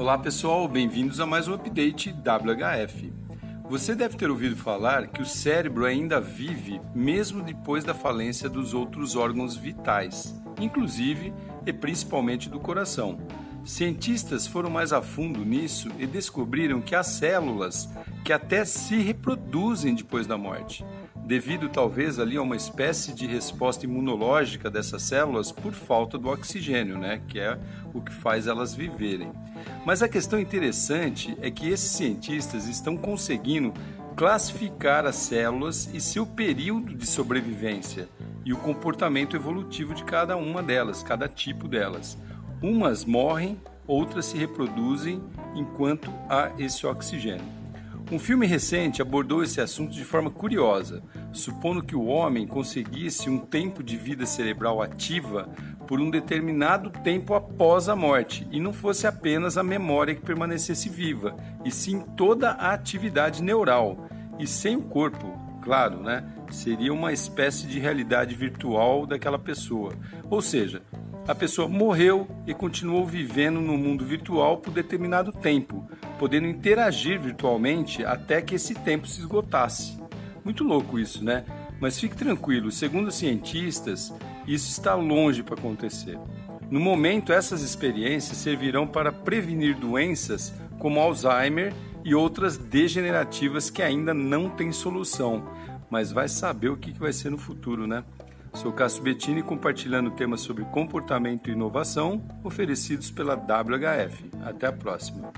Olá pessoal, bem-vindos a mais um update WHF. Você deve ter ouvido falar que o cérebro ainda vive mesmo depois da falência dos outros órgãos vitais, inclusive e principalmente do coração. Cientistas foram mais a fundo nisso e descobriram que há células que até se reproduzem depois da morte devido talvez ali a uma espécie de resposta imunológica dessas células por falta do oxigênio, né, que é o que faz elas viverem. Mas a questão interessante é que esses cientistas estão conseguindo classificar as células e seu período de sobrevivência e o comportamento evolutivo de cada uma delas, cada tipo delas. Umas morrem, outras se reproduzem enquanto há esse oxigênio. Um filme recente abordou esse assunto de forma curiosa, supondo que o homem conseguisse um tempo de vida cerebral ativa por um determinado tempo após a morte e não fosse apenas a memória que permanecesse viva, e sim toda a atividade neural, e sem o corpo, claro, né? Seria uma espécie de realidade virtual daquela pessoa. Ou seja, a pessoa morreu e continuou vivendo no mundo virtual por determinado tempo, podendo interagir virtualmente até que esse tempo se esgotasse. Muito louco isso, né? Mas fique tranquilo, segundo cientistas, isso está longe para acontecer. No momento, essas experiências servirão para prevenir doenças como Alzheimer e outras degenerativas que ainda não têm solução, mas vai saber o que vai ser no futuro, né? Sou Cássio Bettini compartilhando temas sobre comportamento e inovação oferecidos pela WHF. Até a próxima.